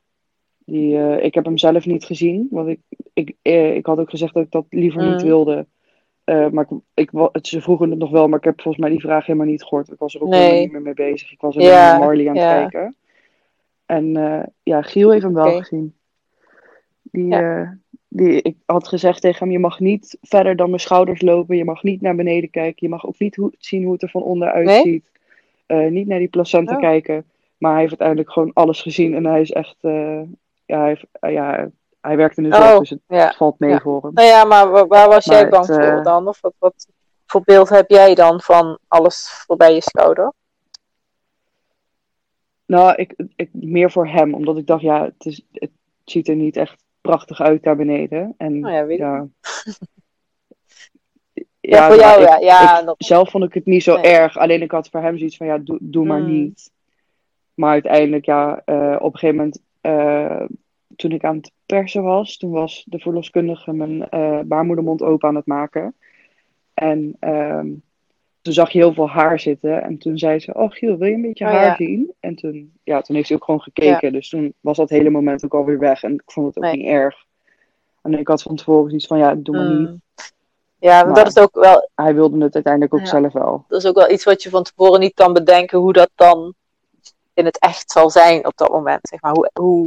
Die, eh, ik heb hem zelf niet gezien. Want ik, ik, eh, ik had ook gezegd dat ik dat liever niet Mhm. wilde. Eh, maar ik, ik, het, ze vroegen het nog wel, maar ik heb volgens mij die vraag helemaal niet gehoord. Ik was er ook Nee. helemaal niet meer mee bezig. Ik was alleen Ja, naar Marley aan het ja. kijken. En eh, ja, Giel heeft hem wel gezien. Die, eh, die, ik had gezegd tegen hem, je mag niet verder dan mijn schouders lopen. Je mag niet naar beneden kijken. Je mag ook niet zien hoe het er van onderuit Nee? ziet. Niet naar die placenta Oh. kijken. Maar hij heeft uiteindelijk gewoon alles gezien. En hij is echt, ja, hij, heeft- ja, hij werkt in de zorg, Oh, dus het Ja. valt mee Ja. voor hem. Nou ja, maar waar, waar was Maar jij bang het, eh, voor dan? Of wat, wat voor beeld heb jij dan van alles voorbij je schouder? Nou, ik, ik, meer voor hem, omdat ik dacht, ja, het, is, het ziet er niet echt prachtig uit daar beneden. En Nou ja, weet ik <laughs> ja, Ja, voor jou, ik- ja. ja ik- dat, zelf vond ik het niet zo Nee. erg. Alleen ik had voor hem zoiets van, ja, doe, doe maar Mm. niet. Maar uiteindelijk, ja, eh, op een gegeven moment, eh, toen ik aan het persen was, toen was de verloskundige mijn eh, baarmoedermond open aan het maken. En ehm, toen zag je heel veel haar zitten. En toen zei ze, oh Giel, wil je een beetje Oh, haar ja. zien? En toen, ja, toen heeft ze ook gewoon gekeken. Dus toen was dat hele moment ook alweer weg. En ik vond het ook Nee. niet erg. En ik had van tevoren iets van, ja, doe maar niet. Mm. Ja, Maar- dat is ook wel Hij wilde het uiteindelijk ook Ja. zelf wel. dat is ook wel iets wat je van tevoren niet kan bedenken hoe dat dan in het echt zal zijn op dat moment. Zeg maar. hoe, hoe,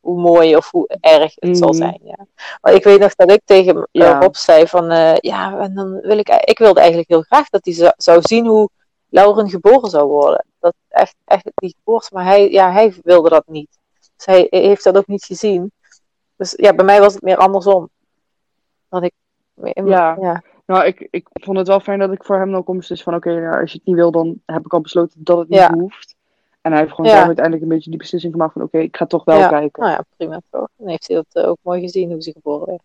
hoe mooi of hoe erg het zal Mhm. zijn. Ja. Maar ik weet nog dat ik tegen Ja. Rob zei van eh, ja, en dan wil ik, ik wilde eigenlijk heel graag dat hij zou, zou zien hoe Lauren geboren zou worden. Dat echt, echt die geboorte, maar hij, ja, hij wilde dat niet. Dus hij heeft dat ook niet gezien. Dus ja, bij mij was het meer andersom. Dat ik Ja. ja. Nou, ik, ik vond het wel fijn dat ik voor hem dan beslissen van oké, nou, als je het niet wil, dan heb ik al besloten dat het niet Ja. hoeft. En hij heeft gewoon Ja. uiteindelijk een beetje die beslissing gemaakt van oké, ik ga toch wel Ja. kijken. Nou ja, prima toch? Dan heeft hij dat eh, ook mooi gezien hoe ze geboren werd.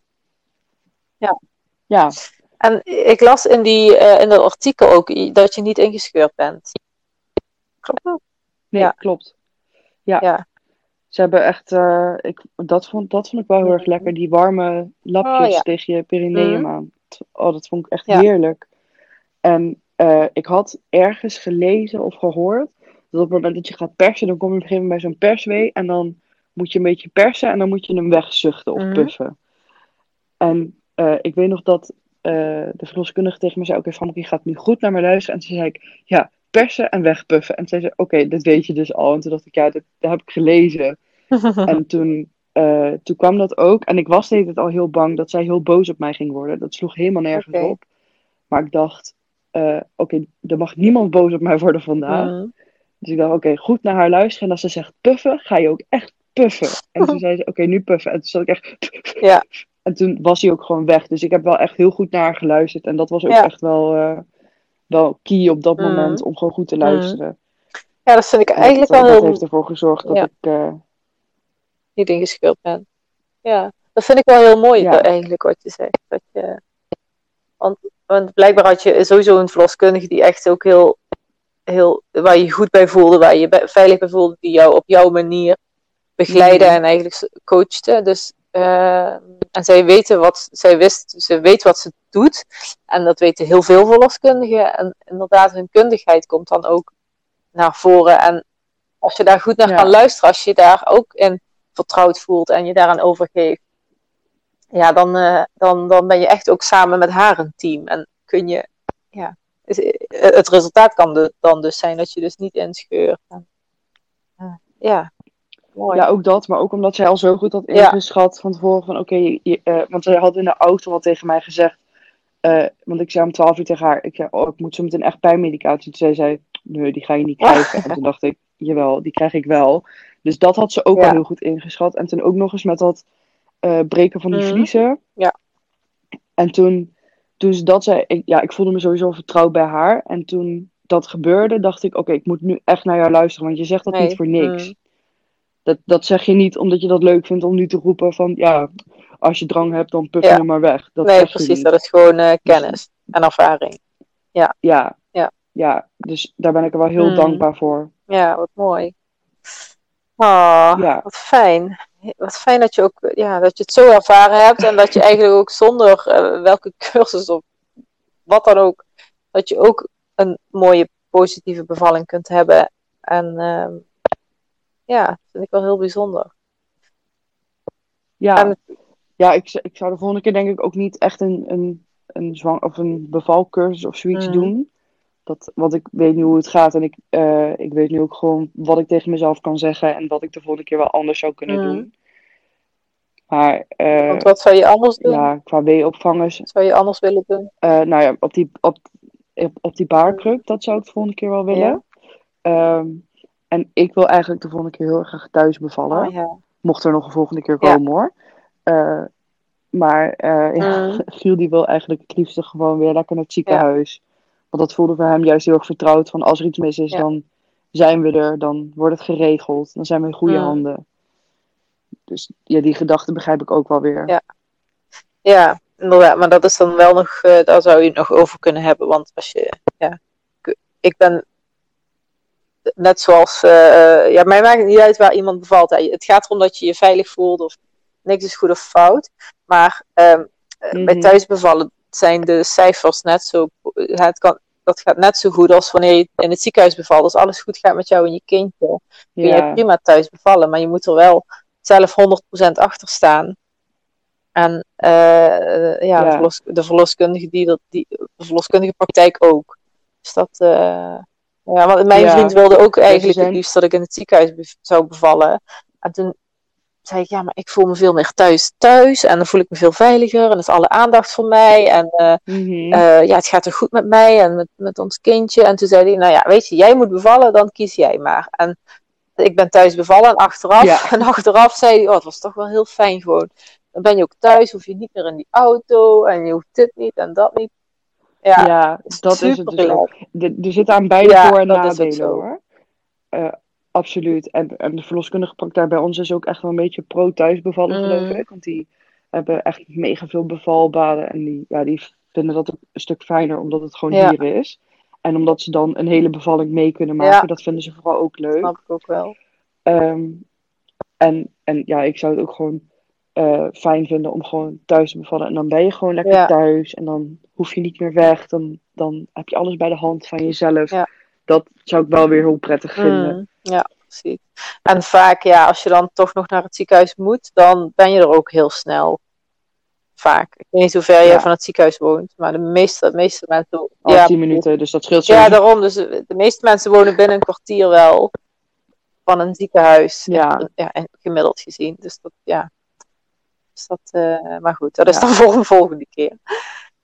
Ja, En ik las in, die, eh, in dat artikel ook dat je niet ingescheurd bent. Klopt dat? nee, Ja. klopt. Ja. Ja. Ze hebben echt, eh, ik, dat, vond, dat vond ik wel heel erg lekker. Die warme lapjes Oh, ja. tegen je perineum Mhm. aan. Oh, dat vond ik echt Ja. heerlijk. En ik had ergens gelezen of gehoord dat op het moment dat je gaat persen, dan kom je op een gegeven moment bij zo'n perswee en dan moet je een beetje persen en dan moet je hem wegzuchten of Mhm. puffen. En eh, ik weet nog dat eh, de verloskundige tegen me zei, oké Famke, je gaat nu goed naar me luisteren. En toen zei ik, ja, persen en wegpuffen. En toen zei ze, oké, dit weet je dus al. En toen dacht ik, ja, dat heb ik gelezen. <laughs> En toen, eh, toen kwam dat ook. En ik was de hele tijd al heel bang dat zij heel boos op mij ging worden. Dat sloeg helemaal nergens op. Maar ik dacht, oké, er mag niemand boos op mij worden vandaag. Mhm. Dus ik dacht, oké, goed naar haar luisteren. En als ze zegt puffen, ga je ook echt puffen. En toen <laughs> zei ze, oké, nu puffen. En toen zat ik echt... <laughs> Ja. En toen was hij ook gewoon weg. Dus ik heb wel echt heel goed naar haar geluisterd. En dat was ook Ja. echt wel, eh, wel key op dat Mhm. moment om gewoon goed te luisteren. Ja, dat vind ik En eigenlijk dat, wel eh, dat heel heeft ervoor gezorgd dat Ja. ik... eh, niet ingescheurd ben. Ja, dat vind ik wel heel mooi Ja. dat- eigenlijk wat je zegt. Dat je, want, want blijkbaar had je sowieso een verloskundige die echt ook heel, heel, waar je je goed bij voelde, waar je veilig bij voelde, die jou op jouw manier begeleidde Mhm. en eigenlijk coachte. Dus, eh, en zij weten wat, zij wist, ze weet wat ze doet. En dat weten heel veel verloskundigen. En inderdaad, hun kundigheid komt dan ook naar voren. En als je daar goed naar Ja. kan luisteren, als je daar ook in vertrouwd voelt en je daaraan overgeeft, ja, dan, eh, dan, dan ben je echt ook samen met haar een team. En kun je, ja, het resultaat kan de- dan dus zijn dat je dus niet inscheurt. Eh, ja, mooi. Ja, ook dat. Maar ook omdat zij al zo goed had Ja. ingeschat van tevoren van oké, eh, want zij had in de auto al tegen mij gezegd, eh, want ik zei om 12 uur tegen haar, ik zei, oh, ik moet zo meteen echt pijnmedicatie. Toen zei zij, nee, die ga je niet krijgen. En toen dacht ik, jawel, die krijg ik wel. Dus dat had ze ook Ja. al heel goed ingeschat. En toen ook nog eens met dat eh, breken van die Mhm. vliezen. Ja. En toen, toen ze dat zei, ik, ja, ik voelde me sowieso vertrouwd bij haar. En toen dat gebeurde, dacht ik, oké, ik moet nu echt naar jou luisteren, want je zegt dat Nee. niet voor niks. Mm. Dat, dat zeg je niet omdat je dat leuk vindt om nu te roepen van ja, als je drang hebt, dan puff je Ja. hem maar weg. Dat nee, precies. Dat is gewoon eh, kennis en ervaring. Ja, Ja. ja, dus daar ben ik er wel heel Mm. dankbaar voor. Ja, wat mooi. Oh, Ja. wat fijn. Wat fijn dat je, ook, ja, dat je het zo ervaren hebt en dat je eigenlijk ook zonder eh, welke <laughs> cursus of wat dan ook, dat je ook een mooie positieve bevalling kunt hebben. En ehm, ja, dat vind ik wel heel bijzonder. Ja, En- ja ik, ik zou de volgende keer denk ik ook niet echt een, een, een, zwang, of een bevalcursus of zoiets Mhm. doen. Dat, want ik weet nu hoe het gaat en ik, eh, ik weet nu ook gewoon wat ik tegen mezelf kan zeggen en wat ik de volgende keer wel anders zou kunnen Mhm. doen. Maar eh, Want wat zou je anders doen? ja, qua weeopvangers Wat zou je anders willen doen? Eh, nou ja, op die, op, op, die baarkruk, dat zou ik de volgende keer wel willen. Ehm, en ik wil eigenlijk de volgende keer heel erg graag thuis bevallen. Oh, ja. Mocht er nog een volgende keer Ja. komen hoor. Maar ja, Mm. <laughs> Giel die wil eigenlijk het liefste gewoon weer lekker naar het ziekenhuis. Want dat voelde voor hem juist heel erg vertrouwd. Van als er iets mis is, Ja. dan zijn we er. Dan wordt het geregeld. Dan zijn we in goede Mm. handen. Dus ja, die gedachte begrijp ik ook wel weer. Ja. Ja, inderdaad. Maar dat is dan wel nog, eh, daar zou je het nog over kunnen hebben. Want als je, ja, ik- ben net zoals, eh, ja, mij maakt het niet uit waar iemand bevalt. hè. Het gaat erom dat je je veilig voelt of niks is goed of fout. Maar ehm, eh, bij Mhm. thuisbevallen zijn de cijfers net zo, het kan, dat gaat net zo goed als wanneer je in het ziekenhuis bevalt. Als alles goed gaat met jou en je kindje, kun je Ja. prima thuis bevallen. Maar je moet er wel zelf 100% achter staan. En eh, ja, Ja. De, verlos, de verloskundige die dat, die, de verloskundige praktijk ook. Dus dat, eh, ja, want mijn Ja. vriend wilde ook eigenlijk het liefst dat ik in het ziekenhuis zou bevallen. En toen zei ik, ja, maar ik voel me veel meer thuis thuis. En dan voel ik me veel veiliger. En is alle aandacht voor mij. En eh, Mhm. eh, ja, het gaat er goed met mij en met, met ons kindje. En toen zei hij, nou ja, weet je, jij moet bevallen, dan kies jij maar. En ik ben thuis bevallen en achteraf, Ja. <laughs> en achteraf zei hij, oh, het was toch wel heel fijn gewoon. dan ben je ook thuis, hoef je niet meer in die auto en je hoeft dit niet en dat niet. Ja, Ja, dat is het dus ook. De- Er zitten aan beide Ja, voor- en dat nadelen hoor. Eh, absoluut. En, en de verloskundige praktijk bij ons is ook echt wel een beetje pro-thuisbevallen, geloof Mm. ik. Want die hebben echt mega veel bevalbaden. En die, ja, die vinden dat ook een stuk fijner, omdat het gewoon Ja. hier is. En omdat ze dan een hele bevalling mee kunnen maken. Ja. Dat vinden ze vooral ook leuk. Snap ik ook wel. Ehm, en, en ja, ik zou het ook gewoon eh, fijn vinden om gewoon thuis te bevallen. En dan ben je gewoon lekker Ja. thuis. En dan hoef je niet meer weg. Dan, dan heb je alles bij de hand van jezelf. Ja. Dat zou ik wel weer heel prettig vinden. Mm, ja, precies. En vaak, ja, als je dan toch nog naar het ziekenhuis moet, dan ben je er ook heel snel. Vaak. Ik weet niet hoe ver je Ja. van het ziekenhuis woont, maar de meeste, de meeste mensen. Al ja, 10 minuten, dus dat scheelt Ja, sowieso. daarom. Dus de meeste mensen wonen binnen een kwartier wel van een ziekenhuis. Ja. ja en gemiddeld gezien. Dus dat, ja. Dus dat, eh, maar goed, dat is Ja. dan <laughs> voor een volgende keer.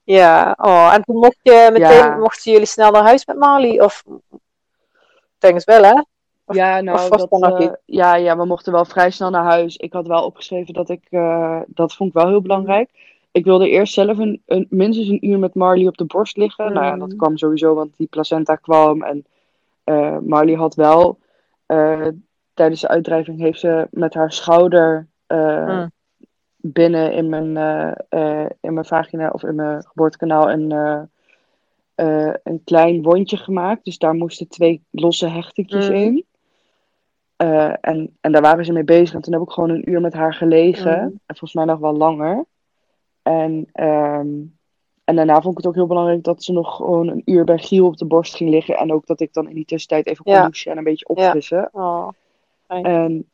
Ja, oh, en toen mocht je meteen, Ja. mochten jullie snel naar huis met Marley? Of, denk het wel, hè? Of- Ja, nou, dat, eh, ja, ja, we mochten wel vrij snel naar huis. Ik had wel opgeschreven dat ik, eh, dat vond ik wel heel belangrijk. Ik wilde eerst zelf een, een, minstens een uur met Marley op de borst liggen. Nou ja, dat Mm. kwam sowieso, want die placenta kwam. En eh, Marley had wel, tijdens de uitdrijving heeft ze met haar schouder Mm. Binnen in mijn, eh, eh, in mijn vagina of in mijn geboortekanaal een, eh, een klein wondje gemaakt. Dus daar moesten twee losse hechtingjes Mm. in. En, en daar waren ze mee bezig. En toen heb ik gewoon een uur met haar gelegen. Mm. En volgens mij nog wel langer. En, ehm, en daarna vond ik het ook heel belangrijk dat ze nog gewoon een uur bij Giel op de borst ging liggen. En ook dat ik dan in die tussentijd even kon Ja. douchen en een beetje opfrissen. Oh, En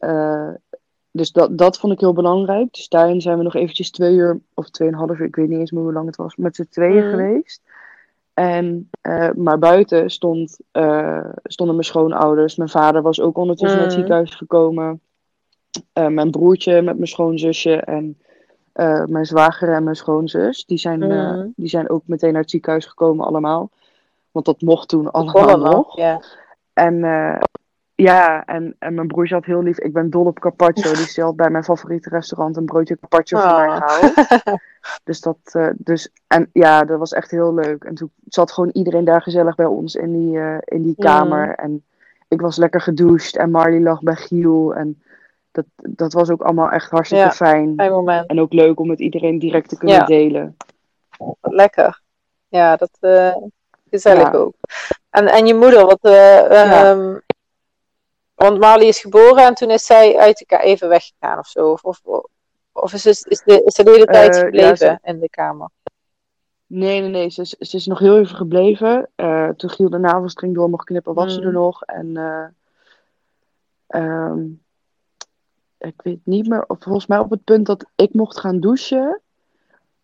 dus dat, dat vond ik heel belangrijk. Dus daarin zijn we nog eventjes twee uur of tweeënhalf uur, ik weet niet eens meer hoe lang het was, met z'n tweeën Mhm. geweest. En, eh, maar buiten stond, eh, stonden mijn schoonouders. Mijn vader was ook ondertussen naar het Mhm. ziekenhuis gekomen. Eh, mijn broertje met mijn schoonzusje en mijn zwager en mijn schoonzus. Die zijn, Mhm. die zijn ook meteen naar het ziekenhuis gekomen allemaal. Want dat mocht toen allemaal nog. En ja, en, en mijn broertje had heel lief. Ik ben dol op carpaccio. Dus die had bij mijn favoriete restaurant een broodje carpaccio voor mij Oh. gehaald. Dus dat, eh, dus, en ja, dat was echt heel leuk. En toen zat gewoon iedereen daar gezellig bij ons in die, eh, in die Mm. kamer. En ik was lekker gedoucht en Marley lag bij Giel. En dat, dat was ook allemaal echt hartstikke Ja, fijn. Fijn moment. En ook leuk om met iedereen direct te kunnen Ja. delen. Lekker. Ja, dat gezellig Ja. ook. En, en je moeder, wat, ehm, want Marley is geboren en toen is zij uit elkaar even weggegaan of zo. Of, of, of is, is, is, de, is ze de hele tijd Eh, ja, gebleven ze- in de kamer? Nee, nee, nee. Ze, is- ze is nog heel even gebleven. Eh, toen Giel de navelstring door mocht knippen, was ze Mm. er nog. En eh, ehm, ik weet niet meer, volgens mij op het punt dat ik mocht gaan douchen,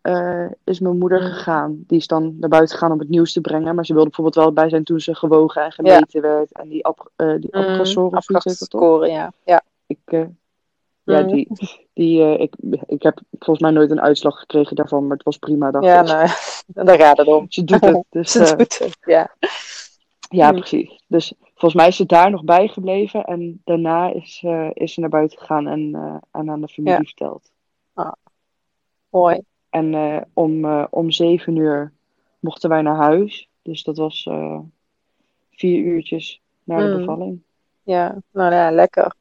eh, is mijn moeder Mm. gegaan. Die is dan naar buiten gegaan om het nieuws te brengen. Maar ze wilde bijvoorbeeld wel bij zijn toen ze gewogen en gemeten werd. En die, ap eh die Mm, of? Afgascoren, ja. ja. Ik, eh, ja, Mm. die, die, ik, ik heb volgens mij nooit een uitslag gekregen daarvan, maar het was prima, dacht Ja, ik. nou, <laughs> daar gaat het om. Ze doet het, <laughs> dus... Ze doet het, ja. Ja, Hmm. precies. Dus volgens mij is ze daar nog bij gebleven en daarna is, is ze naar buiten gegaan en, en aan de familie Ja. verteld. Mooi. En eh, om, eh, om zeven uur mochten wij naar huis. Dus dat was eh, vier uurtjes na de Hmm. bevalling. Ja, nou ja, lekker.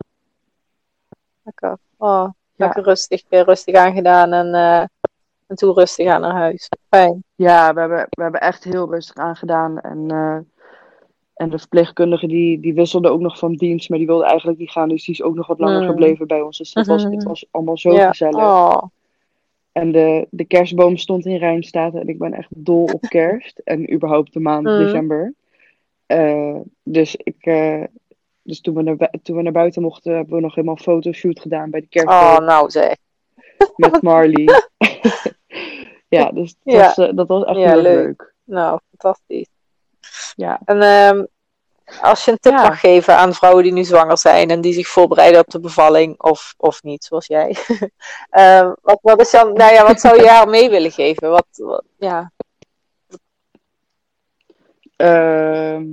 Lekker. Oh, Ja. lekker rustig, eh, rustig aangedaan en, en toen rustig aan naar huis. Fijn. Ja, we hebben, we hebben echt heel rustig aangedaan. En, en de verpleegkundige die, die wisselde ook nog van dienst, maar die wilde eigenlijk niet gaan. Dus die is ook nog wat langer Hmm. gebleven bij ons. Dus het was, het was allemaal zo ja. gezellig. Oh, En de, de kerstboom stond in Rijnstaten en ik ben echt dol op kerst. En überhaupt de maand Mhm. december. Eh, dus ik, eh, dus toen, we naar, toen we naar buiten mochten, hebben we nog helemaal een fotoshoot gedaan bij de kerstboom oh, nou zeg. met Marley. <laughs> ja, dus dat, Ja. Was, eh, dat was echt Ja, heel leuk. leuk. Nou, fantastisch. Ja. En ehm, als je een tip Ja. mag geven aan vrouwen die nu zwanger zijn en die zich voorbereiden op de bevalling, of, of niet, zoals jij. <laughs> Ehm, wat, wat, is dan, nou ja, wat zou je haar mee willen geven? Wat, wat- ja. Ehm,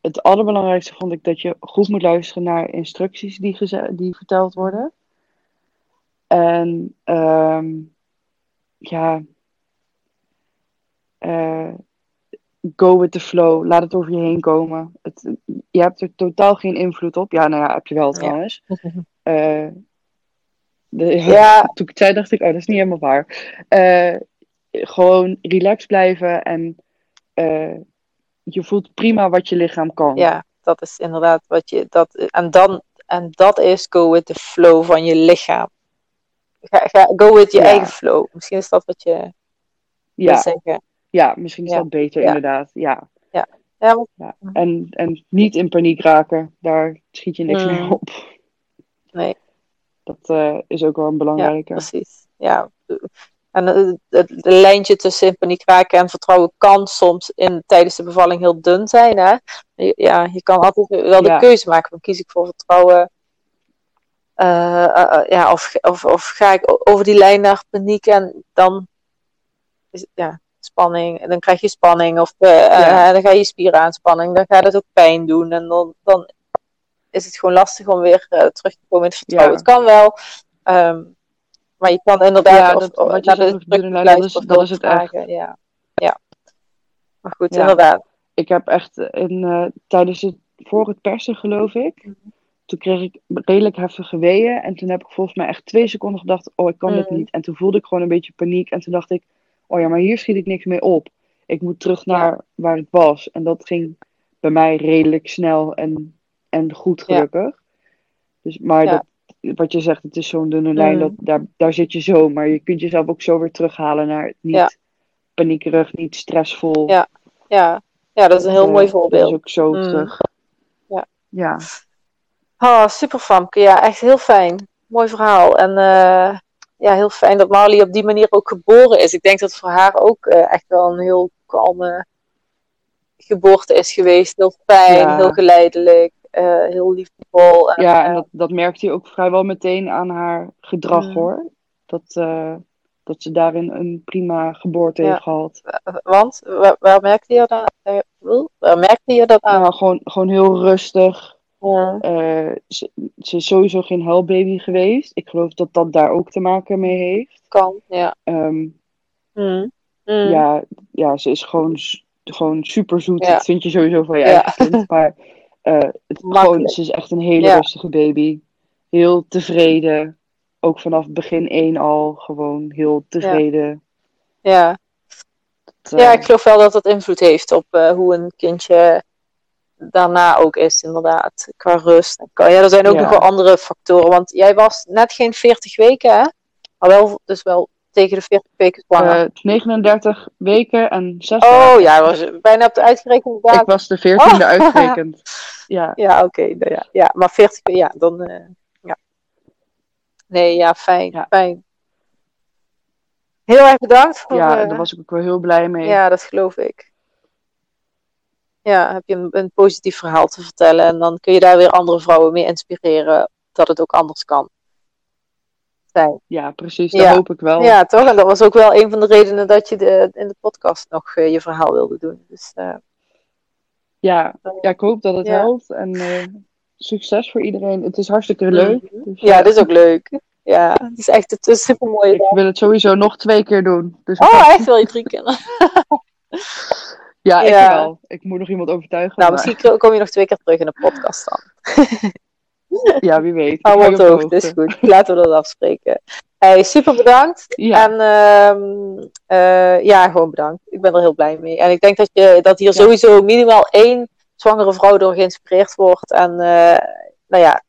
het allerbelangrijkste vond ik dat je goed moet luisteren naar instructies die, die verteld worden. En ehm, ja, eh, go with the flow. Laat het over je heen komen. Het, je hebt er totaal geen invloed op. Ja, nou ja, heb je wel trouwens. <laughs> Eh, de, Ja. Toen ik het zei, dacht ik, oh, dat is niet helemaal waar. Eh, gewoon relaxed blijven en eh, je voelt prima wat je lichaam kan. Ja, dat is inderdaad wat je. Dat, en, dan, en dat is go with the flow van je lichaam. Ga, ga, go with je Ja. eigen flow. Misschien is dat wat je ja, zeggen. Ja, misschien is Ja. dat beter, Ja. inderdaad. Ja. Ja, Ja. En, en niet in paniek raken, daar schiet je niks Mm. meer op. Nee. Dat eh, is ook wel een ja, belangrijke. precies. Ja. En het, het lijntje tussen in paniek raken en vertrouwen kan soms in, tijdens de bevalling heel dun zijn. Hè? Ja, je kan altijd wel de keuze maken van kies ik voor vertrouwen. eh, eh, ja, of, of, of ga ik over die lijn naar paniek en dan is ja, spanning. En dan krijg je spanning of eh, Ja. eh, dan ga je spieren aanspanning. Dan gaat het ook pijn doen en dan, dan is het gewoon lastig om weer eh, terug te komen in het vertrouwen. Ja. Het kan wel, ehm, maar je kan inderdaad Ja, dat- of naar de dat is- dat is het echt. vragen, Ja. ja. Maar goed, Ja. inderdaad. Ik heb echt in, tijdens het, voor het persen, geloof ik, Mhm. toen kreeg ik redelijk heftige weeën. En toen heb ik volgens mij echt twee seconden gedacht, oh, ik kan dit Mhm. niet. En toen voelde ik gewoon een beetje paniek. En toen dacht ik, oh ja, maar hier schiet ik niks mee op. Ik moet terug naar waar ik was. En dat ging bij mij redelijk snel en, en goed, Ja. gelukkig. Dus, maar Ja. dat, wat je zegt, het is zo'n dunne lijn, Mhm. dat, daar, daar zit je zo. Maar je kunt jezelf ook zo weer terughalen naar niet paniekerig, niet stressvol. Ja. Ja. ja, dat is een heel Eh, mooi Dat voorbeeld. is ook zo Mm. terug. Ja. Ja. Oh, super Famke. Ja, echt heel fijn. Mooi verhaal. En eh, ja, heel fijn dat Marley op die manier ook geboren is. Ik denk dat het voor haar ook eh, echt wel een heel kalme geboorte is geweest. Heel fijn, Ja. heel geleidelijk, eh, heel liefdevol. En, Ja, en eh, dat, dat merkte je ook vrijwel meteen aan haar gedrag Mm. hoor. Dat, dat ze daarin een prima geboorte Ja. heeft gehad. want, waar, waar merkte je dat aan? Waar merkte je dat aan? Ja, gewoon, gewoon heel rustig. Ja. Eh, ze, ze is sowieso geen huilbaby geweest. Ik geloof dat dat daar ook te maken mee heeft. kan, ja. Ehm, Mm. Mm. ja, ja, ze is gewoon, gewoon super zoet. Ja. Dat vind je sowieso van je Ja. eigen kind. <laughs> Maar eh, het, gewoon, ze is echt een hele Ja. rustige baby. Heel tevreden. Ook vanaf begin één al gewoon heel tevreden. Ja. Dat, ja, eh, ik geloof wel dat dat invloed heeft op hoe een kindje daarna ook is, inderdaad. Qua rust. ja, er zijn ook Ja. nog wel andere factoren. Want jij was net geen 40 weken, hè? Maar wel, dus wel tegen de 40 weken zwanger. eh, 39 weken en 6 oh dagen. ja, was bijna op de uitgerekende datum. Ik was de 14e Oh. uitgerekend. <laughs> Ja, Ja, oké. nou ja, ja, maar 40 weken, ja, dan. eh, ja. Nee, ja, fijn. Ja. Fijn. Heel erg bedankt voor. ja, eh, daar was ik ook wel heel blij mee. Ja, dat geloof ik. Ja, heb je een, een positief verhaal te vertellen en dan kun je daar weer andere vrouwen mee inspireren dat het ook anders kan zijn. Ja, precies. Dat Ja. hoop ik wel. Ja, toch? En dat was ook wel een van de redenen dat je de, in de podcast nog eh, je verhaal wilde doen. Dus eh, Ja, ja, ik hoop dat het Ja. helpt. En eh, succes voor iedereen. Het is hartstikke leuk. Dus, ja, eh, dat is ook leuk. Ja, het is echt het is super mooi. Ik wil het sowieso nog twee keer doen. Dus Oh, echt wil je drie keer? <laughs> Ja, ik Ja. wel. Ik moet nog iemand overtuigen. Nou, maar- misschien kom je nog twee keer terug in de podcast dan. <laughs> <laughs> Ja, wie weet. Hou hou op de hoogte, is goed. Laten we dat afspreken. Hey, super bedankt. Ja, En ehm, eh, ja, gewoon bedankt. Ik ben er heel blij mee. En ik denk dat, je, dat hier Ja. sowieso minimaal één zwangere vrouw door geïnspireerd wordt. En eh, nou ja,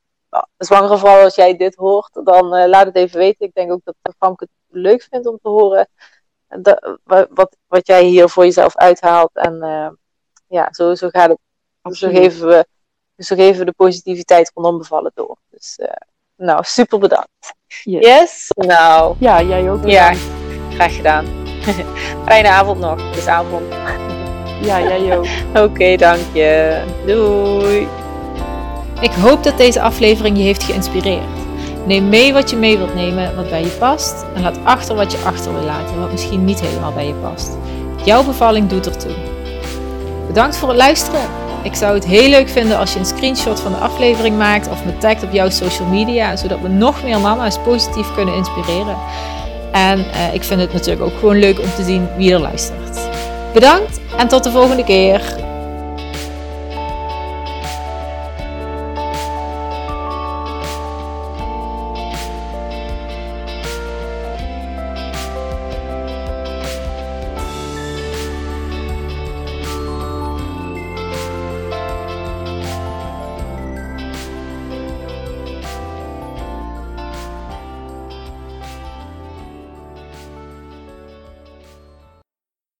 zwangere vrouw, als jij dit hoort, dan eh, laat het even weten. Ik denk ook dat Famke het leuk vindt om te horen dat, wat, wat, jij hier voor jezelf uithaalt. En eh, ja, zo, zo gaat het. Zo geven, we, zo geven we de positiviteit rondom bevallen door. Dus eh, nou, super bedankt. Yes. Yes? Nou, Ja, jij ook. ja, graag gedaan. <laughs> Fijne avond nog. Het is avond. Ja, jij ook. <laughs> Oké, dank je. Doei. Ik hoop dat deze aflevering je heeft geïnspireerd. Neem mee wat je mee wilt nemen, wat bij je past. En laat achter wat je achter wil laten, wat misschien niet helemaal bij je past. Jouw bevalling doet ertoe. Bedankt voor het luisteren. Ik zou het heel leuk vinden als je een screenshot van de aflevering maakt of me tagt op jouw social media, zodat we nog meer mama's positief kunnen inspireren. En uh, ik vind het natuurlijk ook gewoon leuk om te zien wie er luistert. Bedankt en tot de volgende keer.